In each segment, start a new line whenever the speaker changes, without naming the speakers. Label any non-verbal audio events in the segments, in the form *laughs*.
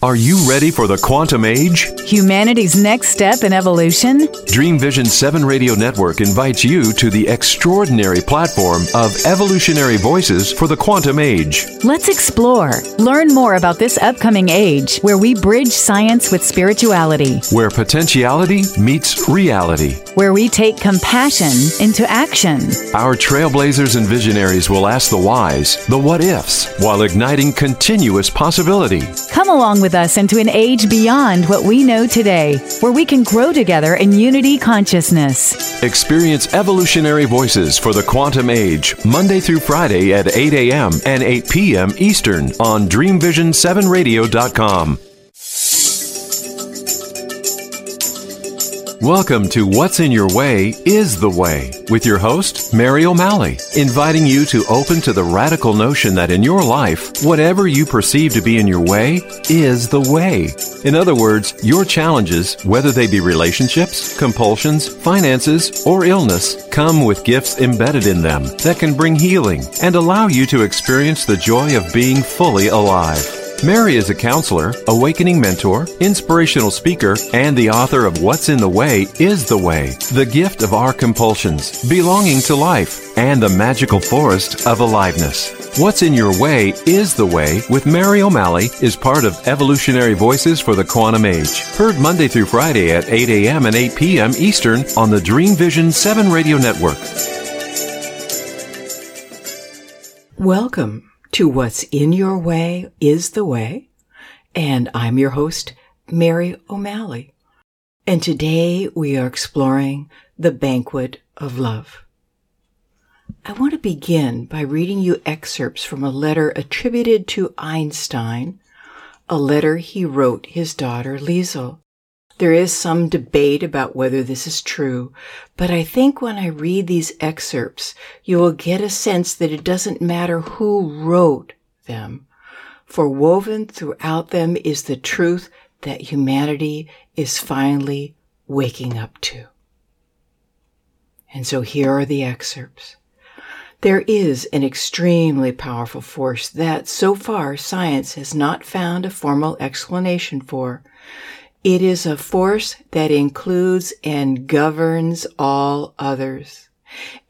Are you ready for the quantum age?
Humanity's next step in evolution?
Dream Vision 7 Radio Network invites you to the extraordinary platform of evolutionary voices for the quantum age.
Let's explore, learn more about this upcoming age where we bridge science with spirituality,
Where potentiality meets reality.
where we take compassion into action.
Our trailblazers and visionaries will ask the whys, the what ifs, while igniting continuous possibility.
Come along with us into an age beyond what we know today, where we can grow together in unity consciousness.
Experience evolutionary voices for the quantum age, Monday through Friday at 8 a.m. and 8 p.m. Eastern on DreamVision7Radio.com. Welcome to What's in Your Way is the Way with your host, Mary O'Malley, inviting you to open to the radical notion that in your life, whatever you perceive to be in your way is the way. In other words, your challenges, whether they be relationships, compulsions, finances, or illness, come with gifts embedded in them that can bring healing and allow you to experience the joy of being fully alive. Mary is a counselor, awakening mentor, inspirational speaker, and the author of What's in the Way is the Way, the gift of our compulsions, belonging to life, and the magical forest of aliveness. What's in Your Way is the Way with Mary O'Malley is part of Evolutionary Voices for the Quantum Age. Heard Monday through Friday at 8 a.m. and 8 p.m. Eastern on the Dream Vision 7 Radio Network.
Welcome to What's in Your Way is the Way, and I'm your host, Mary O'Malley. And today we are exploring the banquet of love. I want to begin by reading you excerpts from a letter attributed to Einstein, a letter he wrote his daughter Liesel. There is some debate about whether this is true, but I think when I read these excerpts, you will get a sense that it doesn't matter who wrote them, for woven throughout them is the truth that humanity is finally waking up to. And so here are the excerpts. There is an extremely powerful force that so far science has not found a formal explanation for. It is a force that includes and governs all others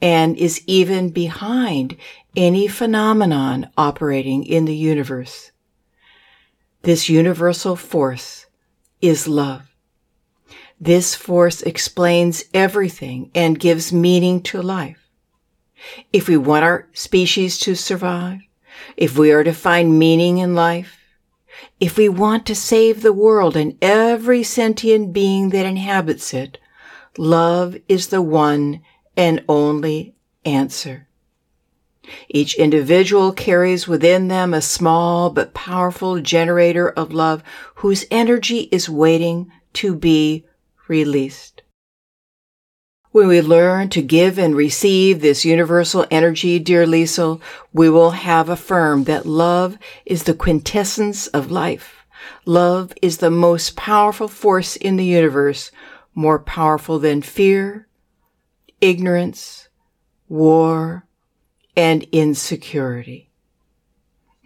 and is even behind any phenomenon operating in the universe. This universal force is love. This force explains everything and gives meaning to life. If we want our species to survive, if we are to find meaning in life, if we want to save the world and every sentient being that inhabits it, love is the one and only answer. Each individual carries within them a small but powerful generator of love whose energy is waiting to be released. When we learn to give and receive this universal energy, dear Liesel, we will have affirmed that love is the quintessence of life. Love is the most powerful force in the universe, more powerful than fear, ignorance, war, and insecurity.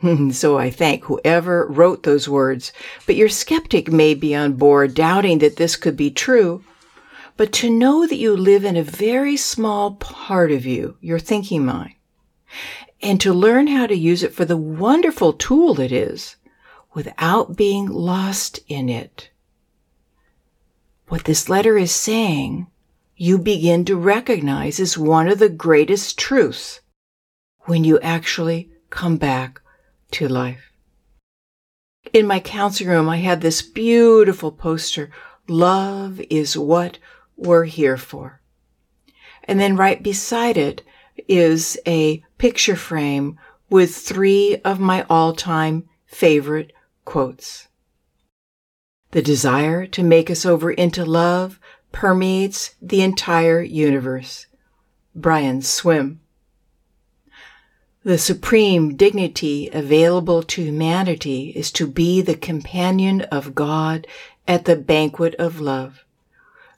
*laughs* so I thank whoever wrote those words, but your skeptic may be on board doubting that this could be true. But to know that you live in a very small part of you, your thinking mind, and to learn how to use it for the wonderful tool it is without being lost in it. What this letter is saying, you begin to recognize as one of the greatest truths when you actually come back to life. In my counseling room, I had this beautiful poster, Love is what we're here for. And then right beside it is a picture frame with three of my all-time favorite quotes. The desire to make us over into love permeates the entire universe. Brian Swimme. The supreme dignity available to humanity is to be the companion of God at the banquet of love.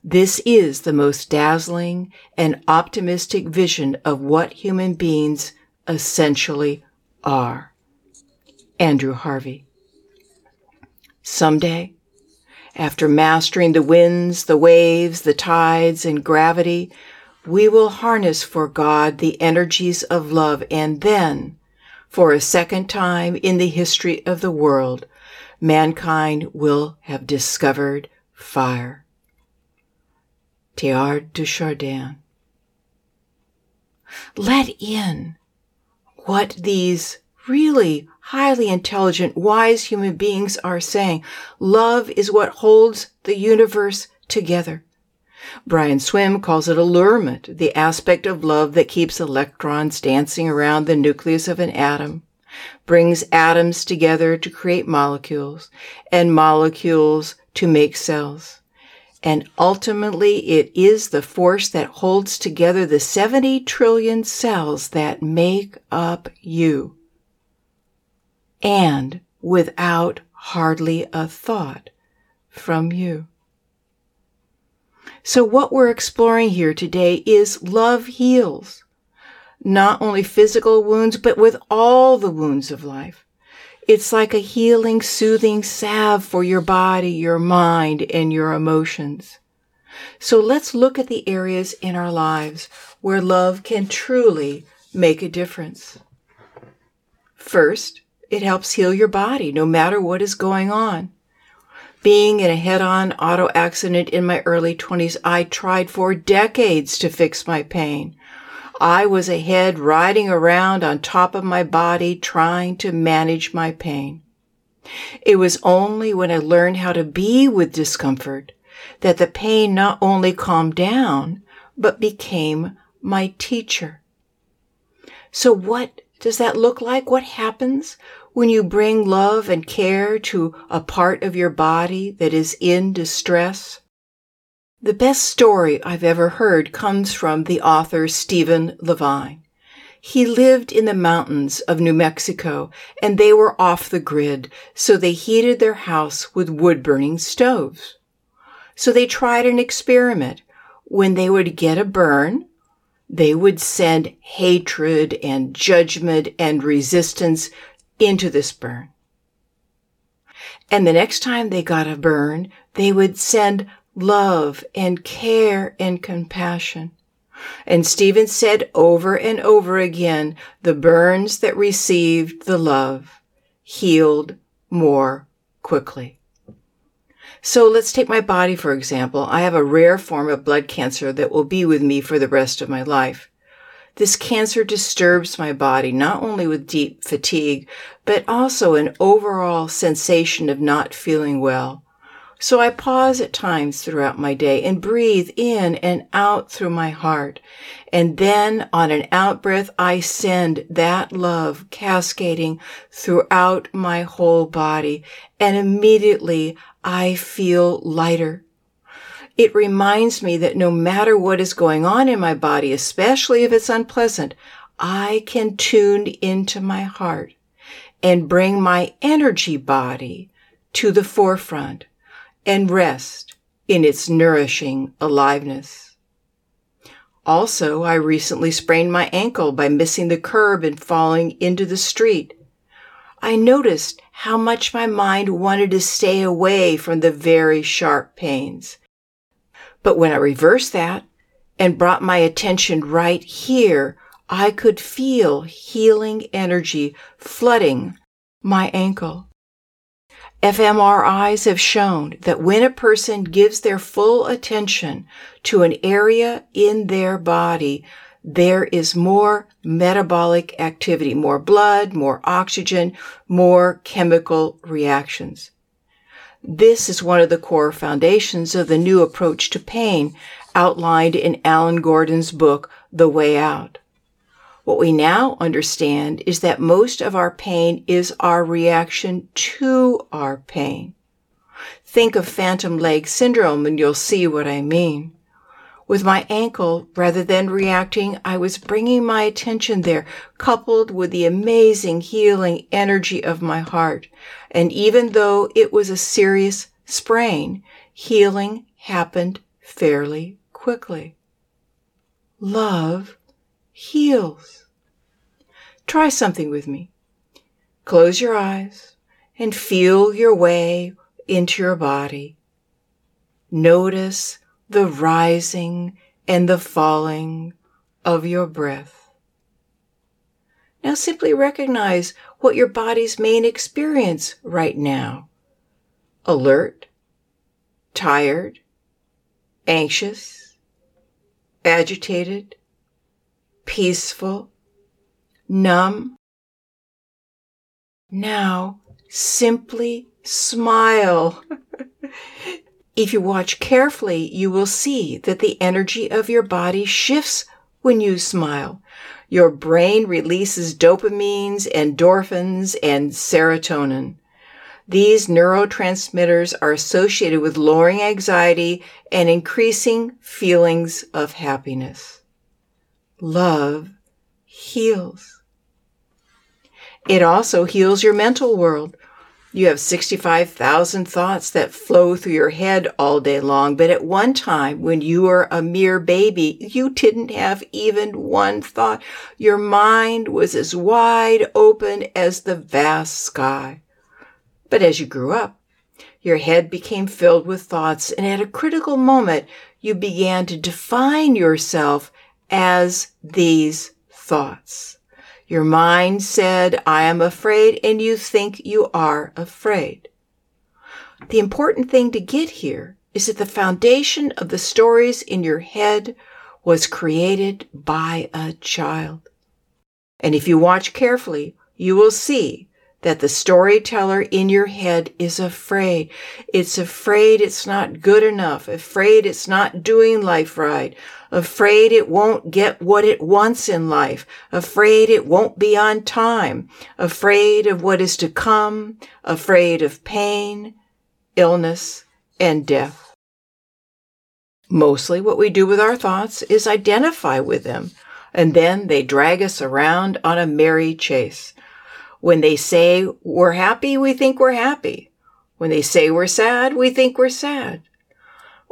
This is the most dazzling and optimistic vision of what human beings essentially are. Andrew Harvey. someday, after mastering the winds, the waves, the tides, and gravity, we will harness for God the energies of love and then, for a second time in the history of the world, mankind will have discovered fire. Teilhard de Chardin. Let in what these really highly intelligent, wise human beings are saying. Love is what holds the universe together. Brian Swimme calls it allurement, the aspect of love that keeps electrons dancing around the nucleus of an atom, brings atoms together to create molecules, and molecules to make cells. And ultimately, it is the force that holds together the 70 trillion cells that make up you. And without hardly a thought from you. So what we're exploring here today is love heals. Not only physical wounds, but with all the wounds of life. It's like a healing, soothing salve for your body, your mind, and your emotions. So let's look at the areas in our lives where love can truly make a difference. First, it helps heal your body no matter what is going on. Being in a head on auto accident in my early 20s, I tried for decades to fix my pain. I was a head riding around on top of my body trying to manage my pain. It was only when I learned how to be with discomfort that the pain not only calmed down, but became my teacher. So what does that look like? What happens when you bring love and care to a part of your body that is in distress? The best story I've ever heard comes from the author Stephen Levine. He lived in the mountains of New Mexico and they were off the grid, so they heated their house with wood burning stoves. So they tried an experiment. When they would get a burn, they would send hatred and judgment and resistance into this burn. And the next time they got a burn, they would send love and care and compassion. And Stephen said over and over again, the burns that received the love healed more quickly. So let's take my body, for example. I have a rare form of blood cancer that will be with me for the rest of my life. This cancer disturbs my body not only with deep fatigue, but also an overall sensation of not feeling well. So I pause at times throughout my day and breathe in and out through my heart. And then on an out breath, I send that love cascading throughout my whole body. And immediately I feel lighter it reminds me that no matter what is going on in my body, especially if it's unpleasant, I can tune into my heart and bring my energy body to the forefront and rest in its nourishing aliveness. Also, I recently sprained my ankle by missing the curb and falling into the street. I noticed how much my mind wanted to stay away from the very sharp pains. But when I reversed that and brought my attention right here, I could feel healing energy flooding my ankle. fMRIs have shown that when a person gives their full attention to an area in their body, there is more metabolic activity, more blood, more oxygen, more chemical reactions. This is one of the core foundations of the new approach to pain outlined in Alan Gordon's book, The Way Out. What we now understand is that most of our pain is our reaction to our pain. Think of phantom leg syndrome and you'll see what I mean. With my ankle, rather than reacting, I was bringing my attention there, coupled with the amazing healing energy of my heart. And even though it was a serious sprain, healing happened fairly quickly. Love heals. Try something with me. Close your eyes and feel your way into your body. Notice the rising and the falling of your breath. Now simply recognize what your body's main experience right now. Alert, tired, anxious, agitated, peaceful, numb. Now simply smile. *laughs* if you watch carefully, you will see that the energy of your body shifts when you smile. Your brain releases dopamines, endorphins, and serotonin. These neurotransmitters are associated with lowering anxiety and increasing feelings of happiness. Love heals. It also heals your mental world. You have 65,000 thoughts that flow through your head all day long, but at one time when you were a mere baby, you didn't have even one thought. Your mind was as wide open as the vast sky. But as you grew up, your head became filled with thoughts, and at a critical moment, you began to define yourself as these thoughts. Your mind said, I am afraid, and you think you are afraid. The important thing to get here is that the foundation of the stories in your head was created by a child. And if you watch carefully, you will see that the storyteller in your head is afraid. It's afraid it's not good enough, afraid it's not doing life right, afraid it won't get what it wants in life, afraid it won't be on time, afraid of what is to come, afraid of pain, illness, and death. Mostly what we do with our thoughts is identify with them, and then they drag us around on a merry chase. When they say we're happy, we think we're happy. When they say we're sad, we think we're sad.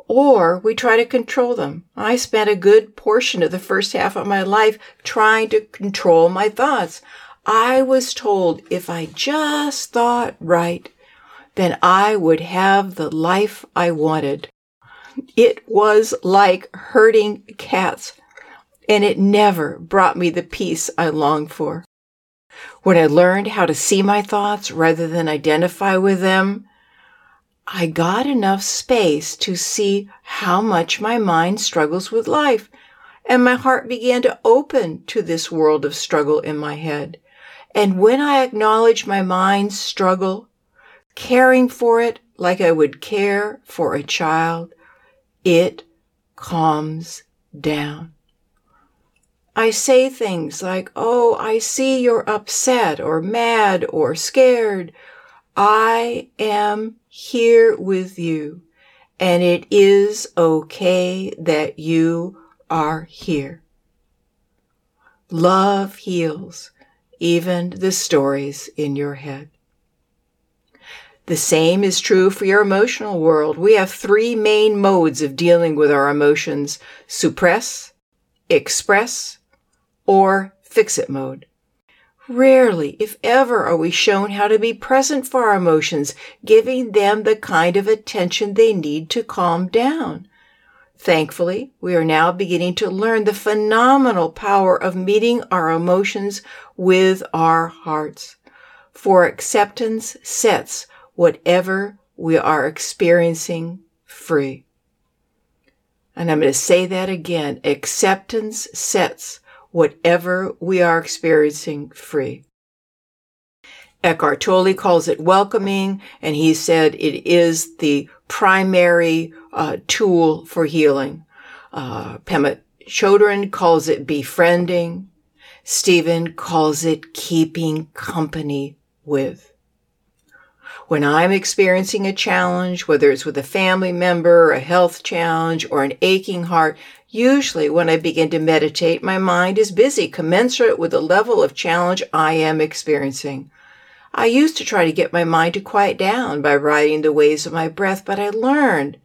Or we try to control them. I spent a good portion of the first half of my life trying to control my thoughts. I was told if I just thought right, then I would have the life I wanted. It was like herding cats, and it never brought me the peace I longed for. When I learned how to see my thoughts rather than identify with them, I got enough space to see how much my mind struggles with life, and my heart began to open to this world of struggle in my head. And when I acknowledge my mind's struggle, caring for it like I would care for a child, it calms down. I say things like, Oh, I see you're upset or mad or scared. I am here with you and it is okay that you are here. Love heals even the stories in your head. The same is true for your emotional world. We have three main modes of dealing with our emotions suppress, express, or fix it mode. Rarely, if ever, are we shown how to be present for our emotions, giving them the kind of attention they need to calm down. Thankfully, we are now beginning to learn the phenomenal power of meeting our emotions with our hearts. For acceptance sets whatever we are experiencing free. And I'm going to say that again. Acceptance sets whatever we are experiencing free. Eckhart Tolle calls it welcoming, and he said it is the primary uh, tool for healing. Uh, Pema Chodron calls it befriending. Stephen calls it keeping company with. When I'm experiencing a challenge, whether it's with a family member, a health challenge, or an aching heart, Usually, when I begin to meditate, my mind is busy, commensurate with the level of challenge I am experiencing. I used to try to get my mind to quiet down by riding the waves of my breath, but I learned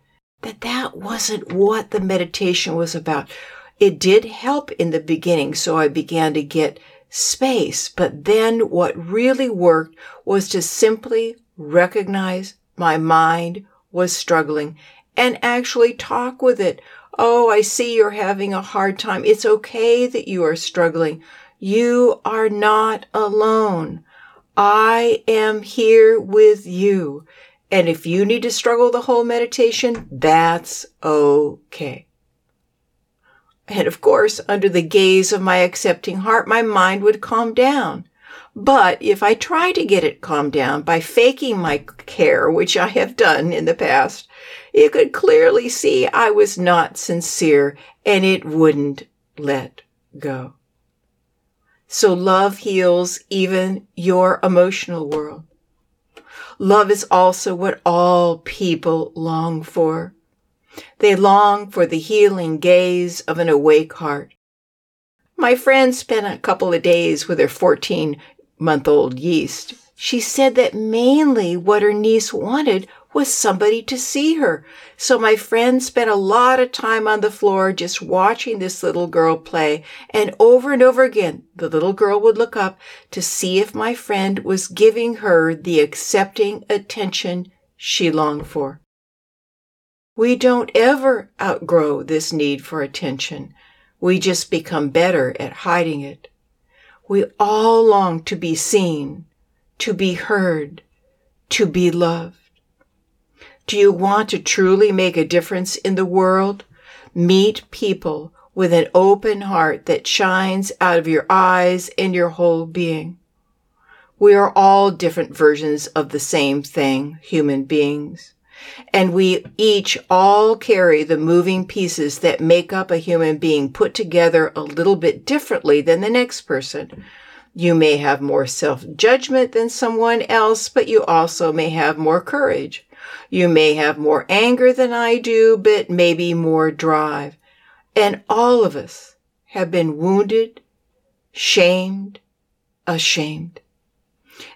that that wasn't what the meditation was about. It did help in the beginning, so I began to get space, but then what really worked was to simply recognize my mind was struggling and actually talk with it. Oh, I see you're having a hard time. It's okay that you are struggling. You are not alone. I am here with you. And if you need to struggle the whole meditation, that's okay. And of course, under the gaze of my accepting heart, my mind would calm down. But if I try to get it calmed down by faking my care, which I have done in the past, you could clearly see I was not sincere and it wouldn't let go. So love heals even your emotional world. Love is also what all people long for. They long for the healing gaze of an awake heart. My friend spent a couple of days with her 14 month old yeast. She said that mainly what her niece wanted was somebody to see her. So my friend spent a lot of time on the floor just watching this little girl play. And over and over again, the little girl would look up to see if my friend was giving her the accepting attention she longed for. We don't ever outgrow this need for attention. We just become better at hiding it. We all long to be seen, to be heard, to be loved. Do you want to truly make a difference in the world? Meet people with an open heart that shines out of your eyes and your whole being. We are all different versions of the same thing, human beings. And we each all carry the moving pieces that make up a human being put together a little bit differently than the next person. You may have more self judgment than someone else, but you also may have more courage. You may have more anger than I do, but maybe more drive. And all of us have been wounded, shamed, ashamed.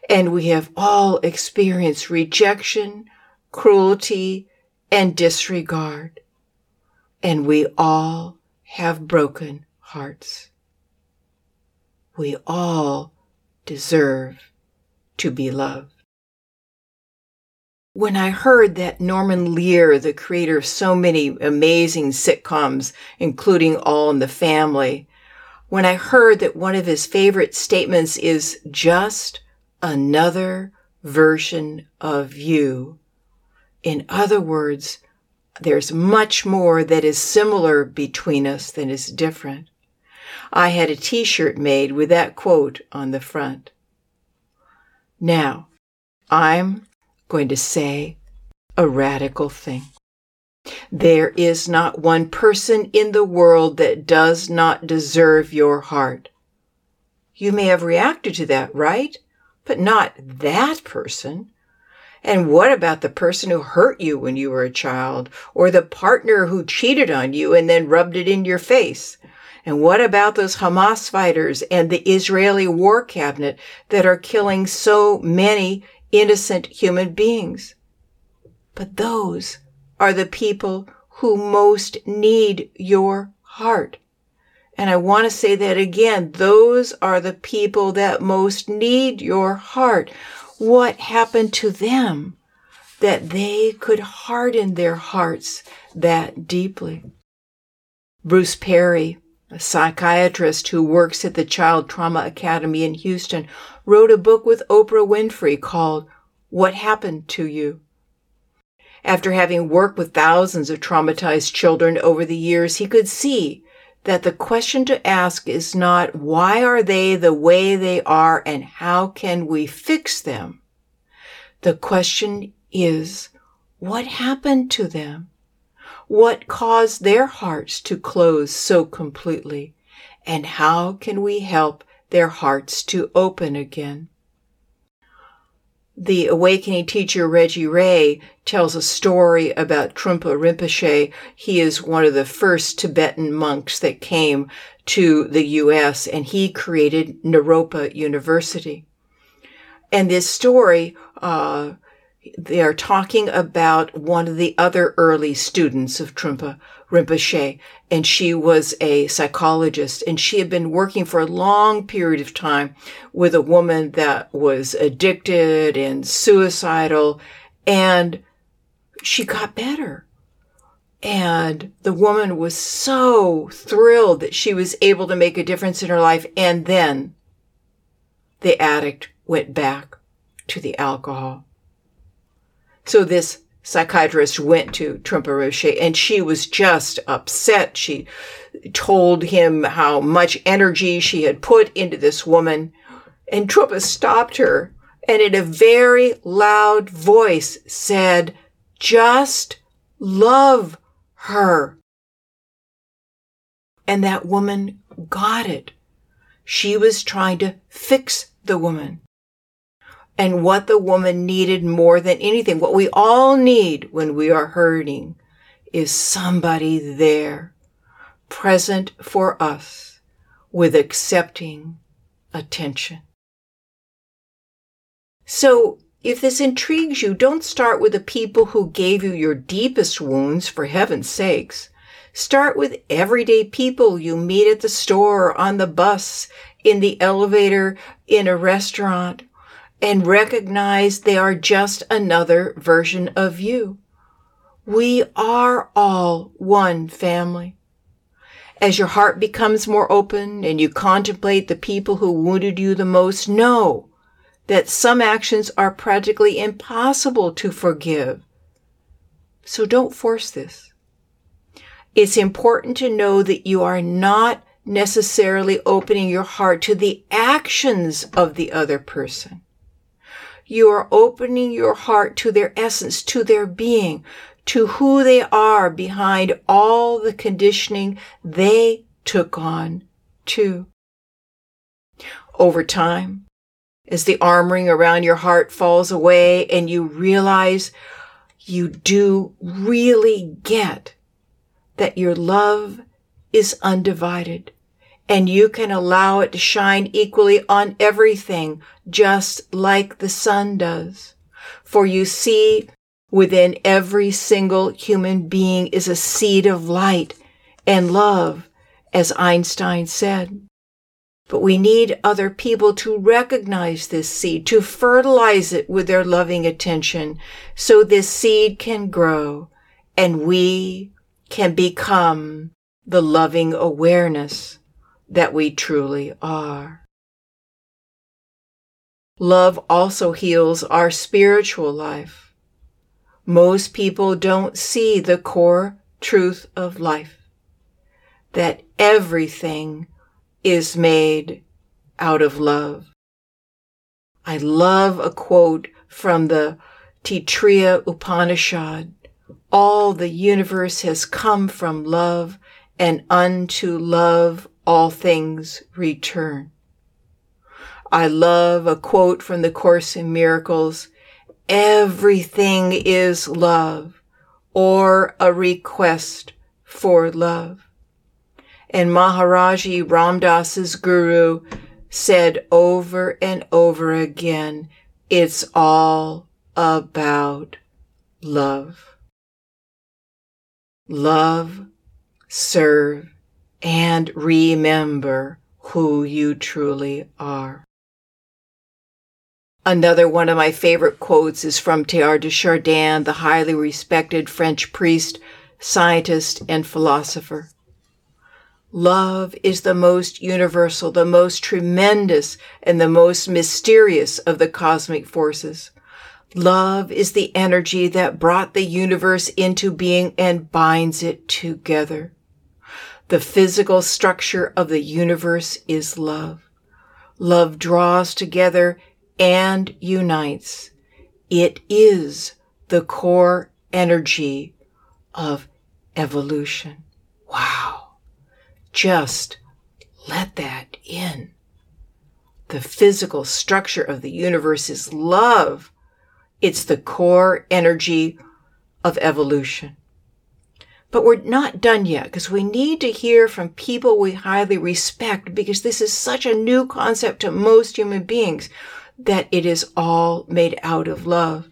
And we have all experienced rejection, cruelty, and disregard. And we all have broken hearts. We all deserve to be loved. When I heard that Norman Lear, the creator of so many amazing sitcoms, including All in the Family, when I heard that one of his favorite statements is just another version of you. In other words, there's much more that is similar between us than is different. I had a t-shirt made with that quote on the front. Now, I'm going to say a radical thing. There is not one person in the world that does not deserve your heart. You may have reacted to that, right? But not that person. And what about the person who hurt you when you were a child, or the partner who cheated on you and then rubbed it in your face? And what about those Hamas fighters and the Israeli war cabinet that are killing so many innocent human beings. But those are the people who most need your heart. And I want to say that again. Those are the people that most need your heart. What happened to them that they could harden their hearts that deeply? Bruce Perry, a psychiatrist who works at the Child Trauma Academy in Houston, wrote a book with Oprah Winfrey called What Happened to You? After having worked with thousands of traumatized children over the years, he could see that the question to ask is not why are they the way they are and how can we fix them? The question is what happened to them? What caused their hearts to close so completely? And how can we help their hearts to open again. The awakening teacher Reggie Ray tells a story about Trungpa Rinpoche. He is one of the first Tibetan monks that came to the U.S. and he created Naropa University. And this story, uh, they are talking about one of the other early students of Trungpa Rinpoche, and she was a psychologist, and she had been working for a long period of time with a woman that was addicted and suicidal, And she got better. And the woman was so thrilled that she was able to make a difference in her life. And then the addict went back to the alcohol. So this psychiatrist went to Trungpa Rinpoche and she was just upset. She told him how much energy she had put into this woman. And Trungpa stopped her and in a very loud voice said, just love her. And that woman got it. She was trying to fix the woman. And what the woman needed more than anything, what we all need when we are hurting, is somebody there, present for us, with accepting attention. So, if this intrigues you, don't start with the people who gave you your deepest wounds, for heaven's sakes. Start with everyday people you meet at the store, on the bus, in the elevator, in a restaurant, and recognize they are just another version of you. We are all one family. As your heart becomes more open and you contemplate the people who wounded you the most, know that some actions are practically impossible to forgive. So don't force this. It's important to know that you are not necessarily opening your heart to the actions of the other person. You are opening your heart to their essence, to their being, to who they are behind all the conditioning they took on too. Over time, as the armoring around your heart falls away and you realize you do really get that your love is undivided and you can allow it to shine equally on everything, just like the sun does. For you see, within every single human being is a seed of light and love, as Einstein said. But we need other people to recognize this seed, to fertilize it with their loving attention so this seed can grow and we can become the loving awareness that we truly are. Love also heals our spiritual life. Most people don't see the core truth of life, that everything is made out of love. I love a quote from the Taittiriya Upanishad. All the universe has come from love, and unto love all things return. I love a quote from the Course in Miracles. Everything is love or a request for love. And Maharaji Ram Dass's guru said over and over again, it's all about love. Love, serve, and remember who you truly are. Another one of my favorite quotes is from Teilhard de Chardin, the highly respected French priest, scientist, and philosopher. Love is the most universal, the most tremendous, and the most mysterious of the cosmic forces. Love is the energy that brought the universe into being and binds it together. The physical structure of the universe is love. Love draws together and unites. It is the core energy of evolution. Wow. Just let that in. The physical structure of the universe is love. It's the core energy of evolution. But we're not done yet because we need to hear from people we highly respect because this is such a new concept to most human beings that it is all made out of love.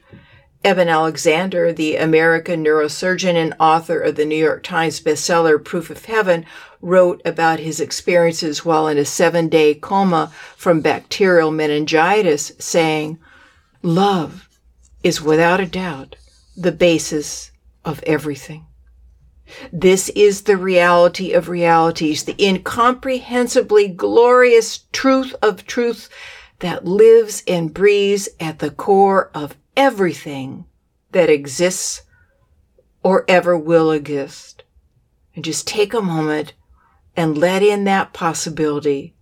Eben Alexander, the American neurosurgeon and author of the New York Times bestseller Proof of Heaven, wrote about his experiences while in a seven day coma from bacterial meningitis, saying, Love is without a doubt the basis of everything. This is the reality of realities, the incomprehensibly glorious truth of truth that lives and breathes at the core of everything that exists or ever will exist. And just take a moment and let in that possibility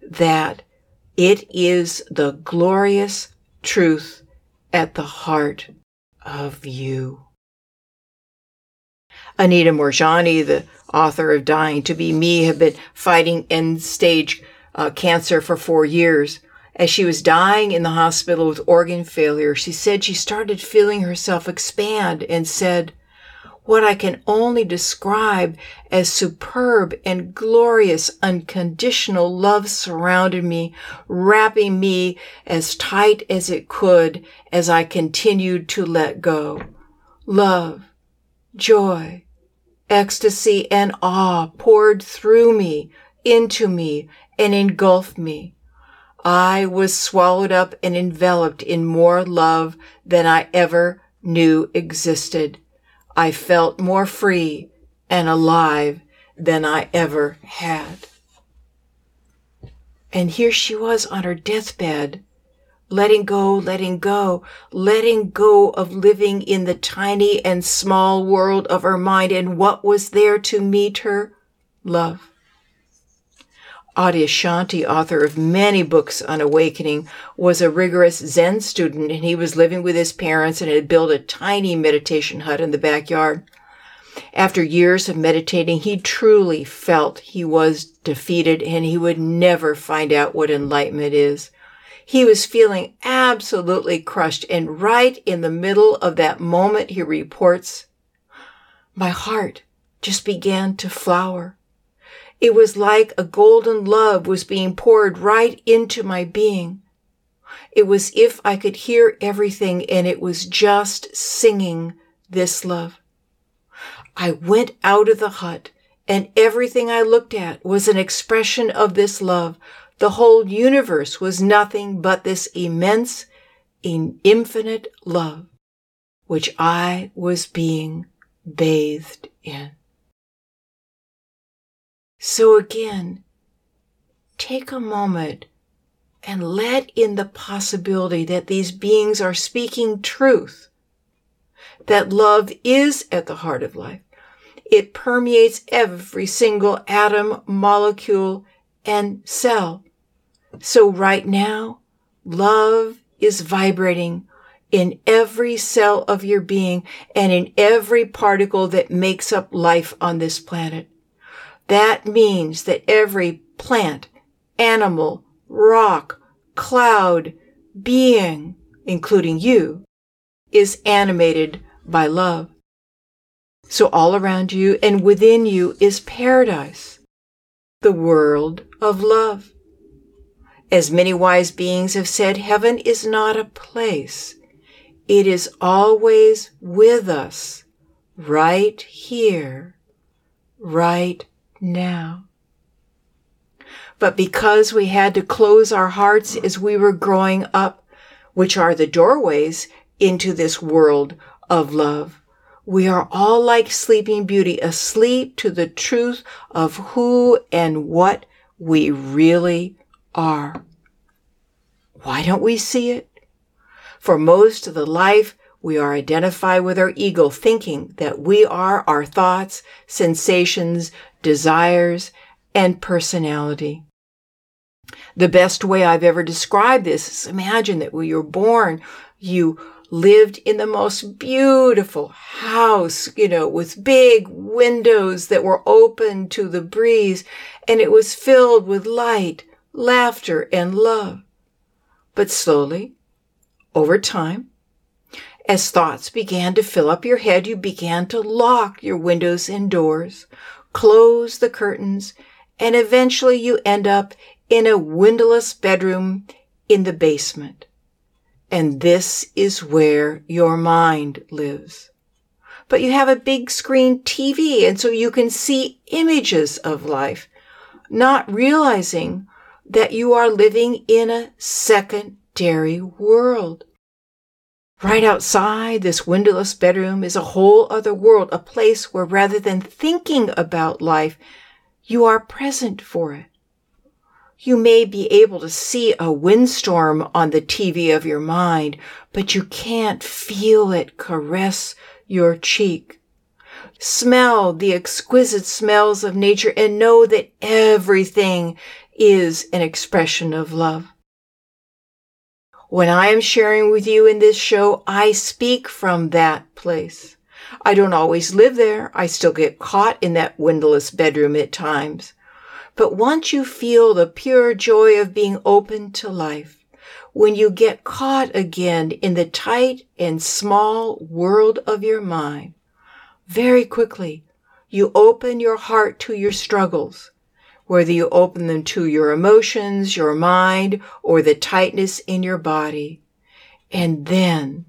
that it is the glorious truth at the heart of you. Anita Moorjani, the author of Dying to Be Me, had been fighting end stage uh, cancer for four years. As she was dying in the hospital with organ failure, she said she started feeling herself expand and said, what I can only describe as superb and glorious unconditional love surrounded me, wrapping me as tight as it could as I continued to let go. Love, joy, ecstasy, and awe poured through me, into me, and engulfed me. I was swallowed up and enveloped in more love than I ever knew existed. I felt more free and alive than I ever had. And here she was on her deathbed, letting go, letting go, letting go of living in the tiny and small world of her mind. And what was there to meet her? Love. Adyashanti, author of many books on awakening, was a rigorous Zen student and he was living with his parents and had built a tiny meditation hut in the backyard. After years of meditating, he truly felt he was defeated and he would never find out what enlightenment is. He was feeling absolutely crushed and right in the middle of that moment, he reports, my heart just began to flower. It was like a golden love was being poured right into my being. It was if I could hear everything and it was just singing this love. I went out of the hut and everything I looked at was an expression of this love. The whole universe was nothing but this immense, infinite love, which I was being bathed in. So again, take a moment and let in the possibility that these beings are speaking truth, that love is at the heart of life. It permeates every single atom, molecule, and cell. So right now, love is vibrating in every cell of your being and in every particle that makes up life on this planet. That means that every plant, animal, rock, cloud, being, including you, is animated by love. So all around you and within you is paradise, the world of love. As many wise beings have said, heaven is not a place. It is always with us, right here, right now. But because we had to close our hearts as we were growing up, which are the doorways into this world of love, we are all like Sleeping Beauty, asleep to the truth of who and what we really are. Why don't we see it? For most of the life, we are identified with our ego, thinking that we are our thoughts, sensations, desires, and personality. The best way I've ever described this is imagine that when you were born, you lived in the most beautiful house, you know, with big windows that were open to the breeze, and it was filled with light, laughter, and love. But slowly, over time, as thoughts began to fill up your head, you began to lock your windows and doors, close the curtains, and eventually you end up in a windowless bedroom in the basement. And this is where your mind lives. But you have a big screen TV, and so you can see images of life, not realizing that you are living in a secondary world. Right outside this windowless bedroom is a whole other world, a place where rather than thinking about life, you are present for it. You may be able to see a windstorm on the TV of your mind, but you can't feel it caress your cheek. Smell the exquisite smells of nature and know that everything is an expression of love. When I am sharing with you in this show, I speak from that place. I don't always live there. I still get caught in that windowless bedroom at times. But once you feel the pure joy of being open to life, when you get caught again in the tight and small world of your mind, very quickly you open your heart to your struggles whether you open them to your emotions, your mind, or the tightness in your body. And then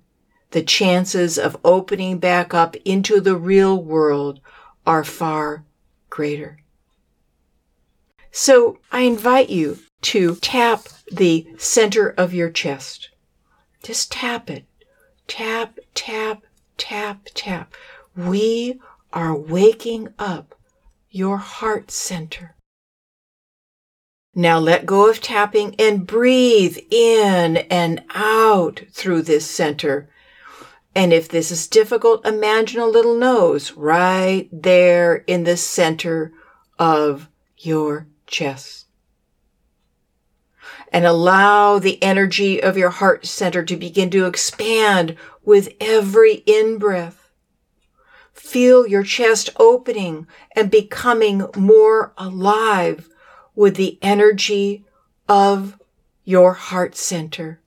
the chances of opening back up into the real world are far greater. So I invite you to tap the center of your chest. Just tap it. Tap, tap, tap, tap. We are waking up your heart center. Now let go of tapping and breathe in and out through this center. And if this is difficult, imagine a little nose right there in the center of your chest. And allow the energy of your heart center to begin to expand with every in breath. Feel your chest opening and becoming more alive with the energy of your heart center.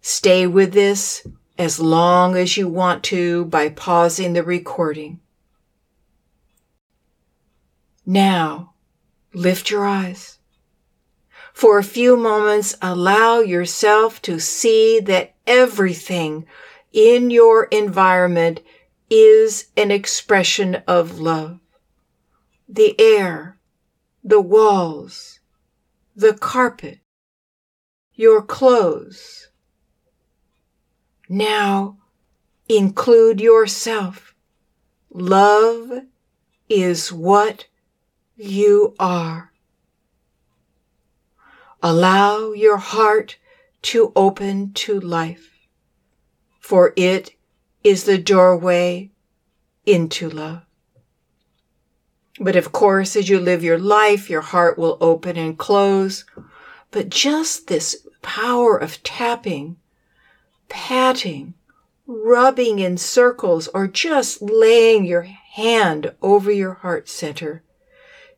Stay with this as long as you want to by pausing the recording. Now, lift your eyes. For a few moments, allow yourself to see that everything in your environment is an expression of love. The air, the walls, the carpet, your clothes. Now include yourself. Love is what you are. Allow your heart to open to life, for it is the doorway into love. But of course, as you live your life, your heart will open and close. But just this power of tapping, patting, rubbing in circles, or just laying your hand over your heart center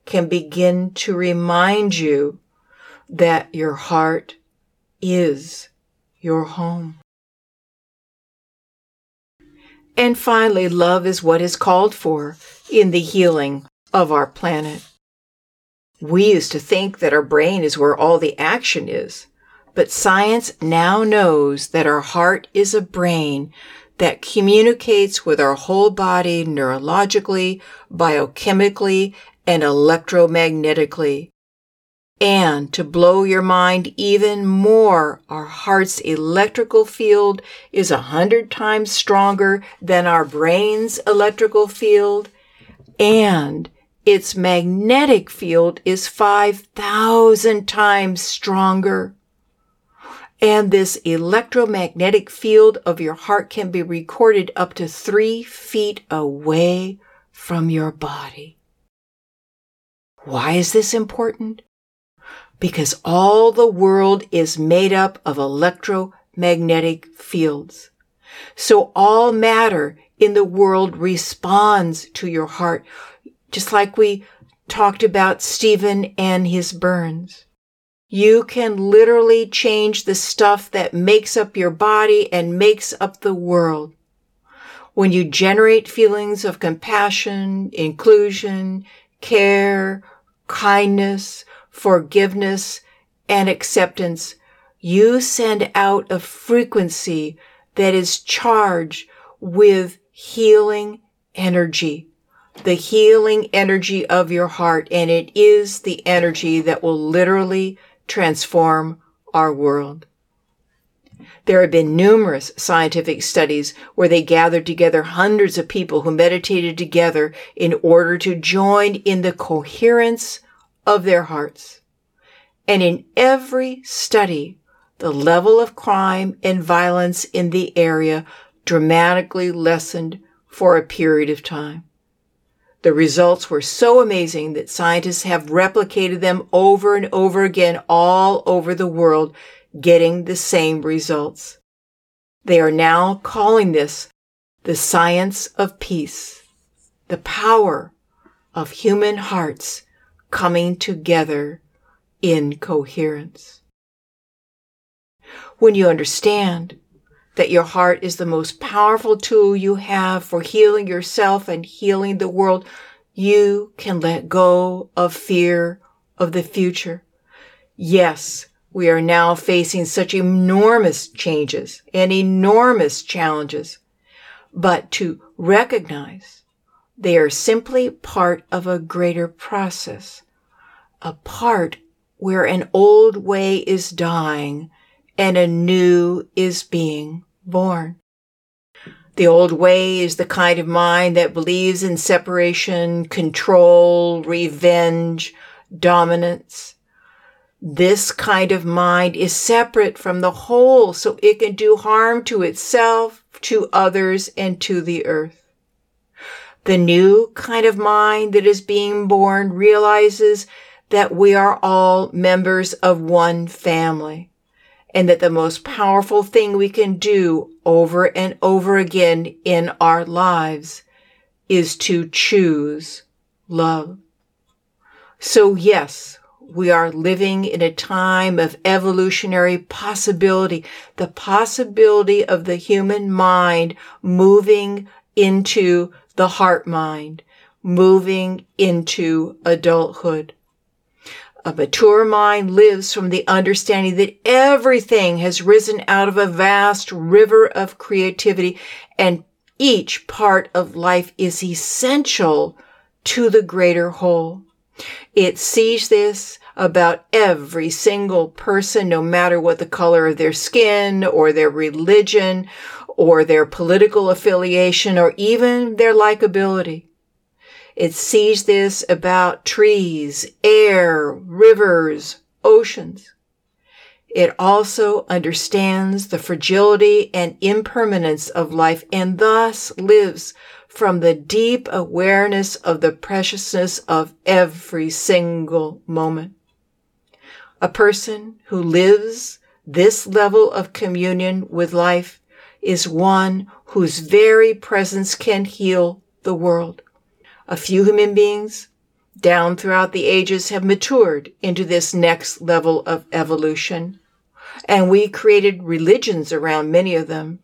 can begin to remind you that your heart is your home. And finally, love is what is called for in the healing of our planet. We used to think that our brain is where all the action is, but science now knows that our heart is a brain that communicates with our whole body neurologically, biochemically, and electromagnetically. And to blow your mind even more, our heart's electrical field is a hundred times stronger than our brain's electrical field. And its magnetic field is 5,000 times stronger. And this electromagnetic field of your heart can be recorded up to three feet away from your body. Why is this important? Because all the world is made up of electromagnetic fields. So all matter in the world responds to your heart just like we talked about Stephen and his burns. You can literally change the stuff that makes up your body and makes up the world. When you generate feelings of compassion, inclusion, care, kindness, forgiveness, and acceptance, you send out a frequency that is charged with healing energy the healing energy of your heart, and it is the energy that will literally transform our world. There have been numerous scientific studies where they gathered together hundreds of people who meditated together in order to join in the coherence of their hearts. And in every study, the level of crime and violence in the area dramatically lessened for a period of time. The results were so amazing that scientists have replicated them over and over again all over the world, getting the same results. They are now calling this the science of peace, the power of human hearts coming together in coherence. When you understand that your heart is the most powerful tool you have for healing yourself and healing the world, you can let go of fear of the future. Yes, we are now facing such enormous changes and enormous challenges, but to recognize they are simply part of a greater process, a part where an old way is dying and a new is being born. The old way is the kind of mind that believes in separation, control, revenge, dominance. This kind of mind is separate from the whole, so it can do harm to itself, to others, and to the earth. The new kind of mind that is being born realizes that we are all members of one family and that the most powerful thing we can do over and over again in our lives is to choose love. So yes, we are living in a time of evolutionary possibility, the possibility of the human mind moving into the heart mind, moving into adulthood. A mature mind lives from the understanding that everything has risen out of a vast river of creativity and each part of life is essential to the greater whole. It sees this about every single person, no matter what the color of their skin or their religion or their political affiliation or even their likability. It sees this about trees, air, rivers, oceans. It also understands the fragility and impermanence of life and thus lives from the deep awareness of the preciousness of every single moment. A person who lives this level of communion with life is one whose very presence can heal the world. A few human beings down throughout the ages have matured into this next level of evolution. And we created religions around many of them.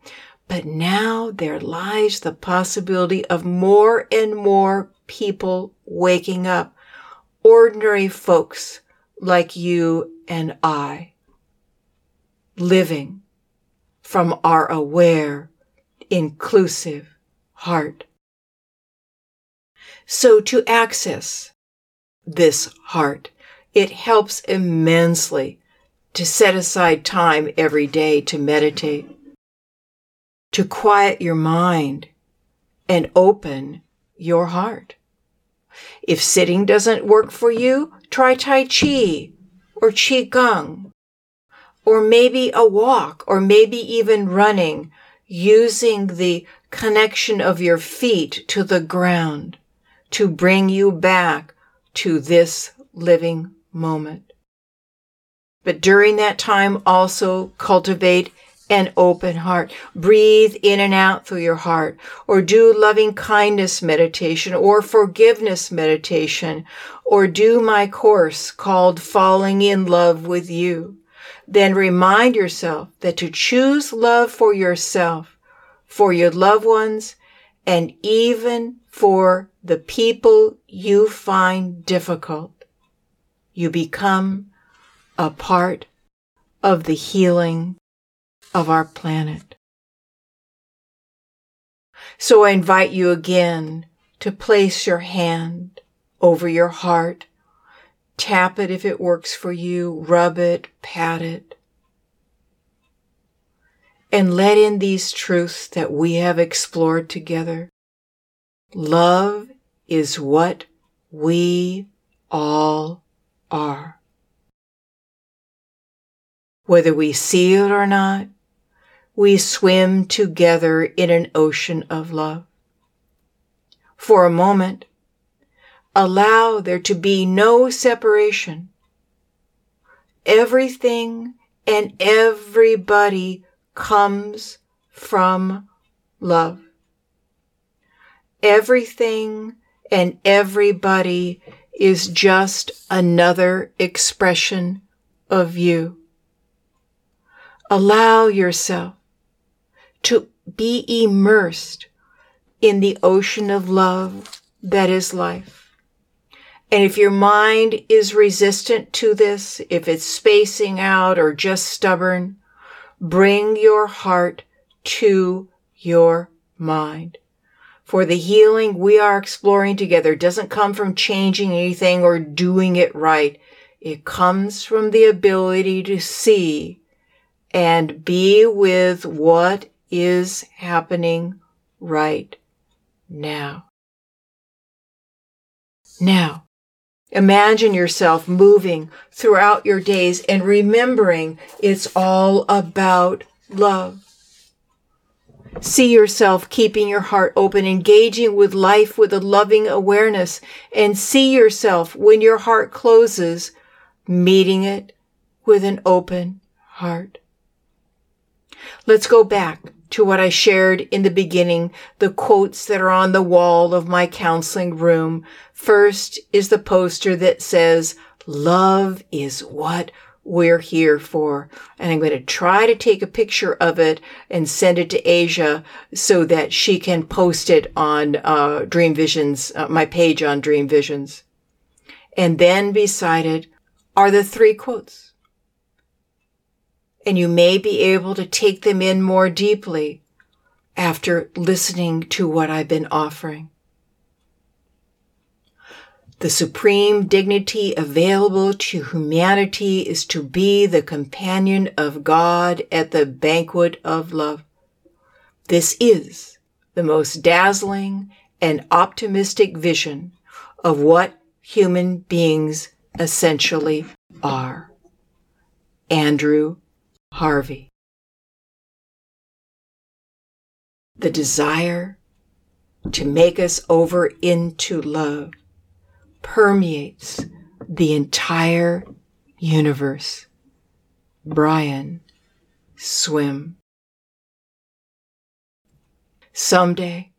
But now there lies the possibility of more and more people waking up, ordinary folks like you and I, living from our aware, inclusive heart. So to access this heart, it helps immensely to set aside time every day to meditate, to quiet your mind and open your heart. If sitting doesn't work for you, try Tai Chi or Qigong, or maybe a walk, or maybe even running, using the connection of your feet to the ground to bring you back to this living moment. But during that time, also cultivate an open heart. Breathe in and out through your heart, or do loving kindness meditation, or forgiveness meditation, or do my course called Falling in Love with You. Then remind yourself that to choose love for yourself, for your loved ones, and even for the people you find difficult, you become a part of the healing of our planet. So I invite you again to place your hand over your heart. Tap it if it works for you, rub it, pat it. and let in these truths that we have explored together. Love is what we all are. Whether we see it or not, we swim together in an ocean of love. For a moment, allow there to be no separation. Everything and everybody comes from love. Everything and everybody is just another expression of you. Allow yourself to be immersed in the ocean of love that is life. And if your mind is resistant to this, if it's spacing out or just stubborn, bring your heart to your mind. For the healing we are exploring together doesn't come from changing anything or doing it right. It comes from the ability to see and be with what is happening right now. Now, imagine yourself moving throughout your days and remembering it's all about love. See yourself keeping your heart open, engaging with life with a loving awareness, and see yourself when your heart closes, meeting it with an open heart. Let's go back to what I shared in the beginning, the quotes that are on the wall of my counseling room. First is the poster that says, love is what we're here for. And I'm going to try to take a picture of it and send it to Asia so that she can post it on uh, Dream Visions, uh, my page on Dream Visions. And then beside it are the three quotes and you may be able to take them in more deeply after listening to what I've been offering. The supreme dignity available to humanity is to be the companion of God at the banquet of love. This is the most dazzling and optimistic vision of what human beings essentially are. Andrew Harvey. The desire to make us over into love permeates the entire universe. Brian Swimme. Someday,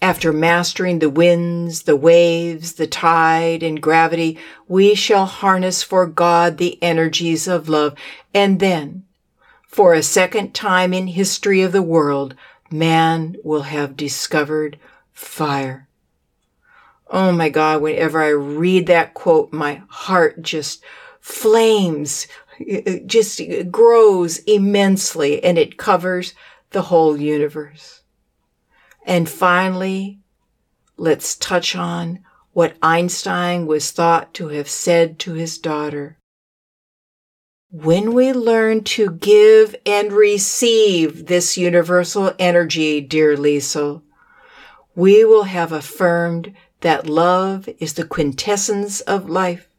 after mastering the winds, the waves, the tide, and gravity, we shall harness for God the energies of love. And then, for a second time in history of the world, man will have discovered fire. Oh my God, whenever I read that quote, my heart just flames, it just grows immensely and it covers the whole universe. And finally, let's touch on what Einstein was thought to have said to his daughter. When we learn to give and receive this universal energy, dear Liesl, we will have affirmed that love is the quintessence of life.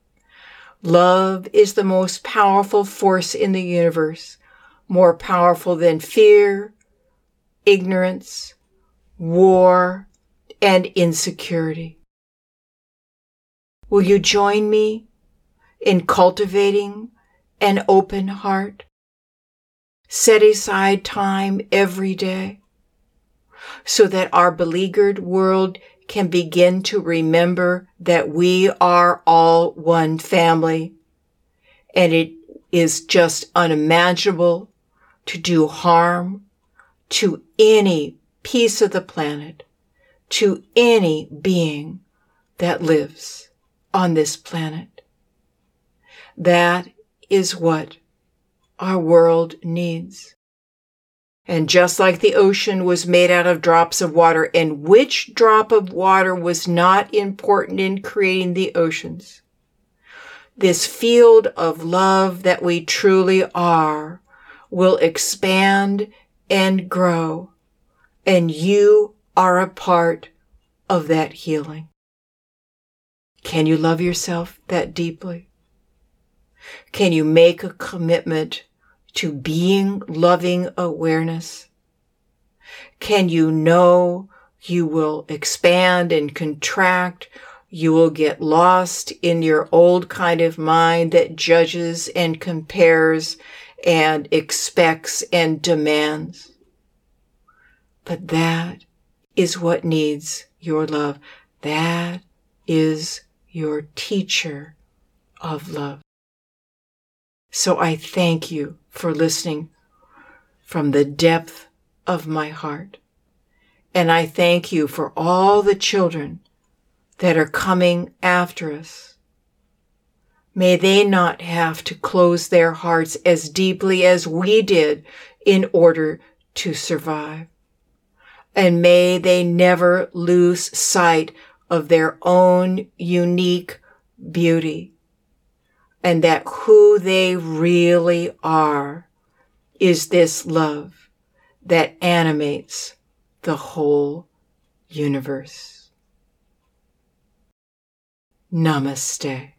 Love is the most powerful force in the universe, more powerful than fear, ignorance, war, and insecurity. Will you join me in cultivating an open heart? Set aside time every day so that our beleaguered world can begin to remember that we are all one family and it is just unimaginable to do harm to any piece of the planet to any being that lives on this planet. That is what our world needs. And just like the ocean was made out of drops of water, and which drop of water was not important in creating the oceans, this field of love that we truly are will expand and grow, and you are a part of that healing. Can you love yourself that deeply? Can you make a commitment to being loving awareness? Can you know you will expand and contract? You will get lost in your old kind of mind that judges and compares and expects and demands. But that is what needs your love. That is your teacher of love. So I thank you for listening from the depth of my heart. And I thank you for all the children that are coming after us. May they not have to close their hearts as deeply as we did in order to survive. And may they never lose sight of their own unique beauty and that who they really are is this love that animates the whole universe. Namaste.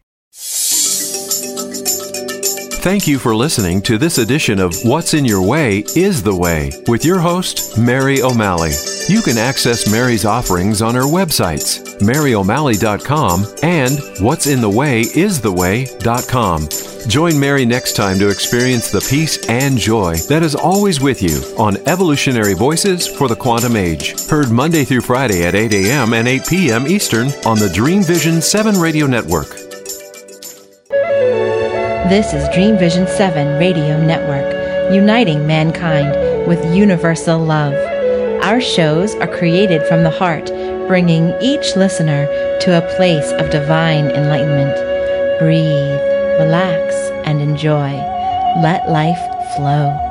Thank you for listening to this edition of What's in Your Way is the Way with your host, Mary O'Malley. You can access Mary's offerings on her websites, maryo'malley.com and what'sinthewayistheway.com. Join Mary next time to experience the peace and joy that is always with you on Evolutionary Voices for the Quantum Age. Heard Monday through Friday at 8 a.m. and 8 p.m. Eastern on the Dream Vision 7 radio network.
This is Dream Vision 7 Radio Network, uniting mankind with universal love. Our shows are created from the heart, bringing each listener to a place of divine enlightenment. Breathe, relax, and enjoy. Let life flow.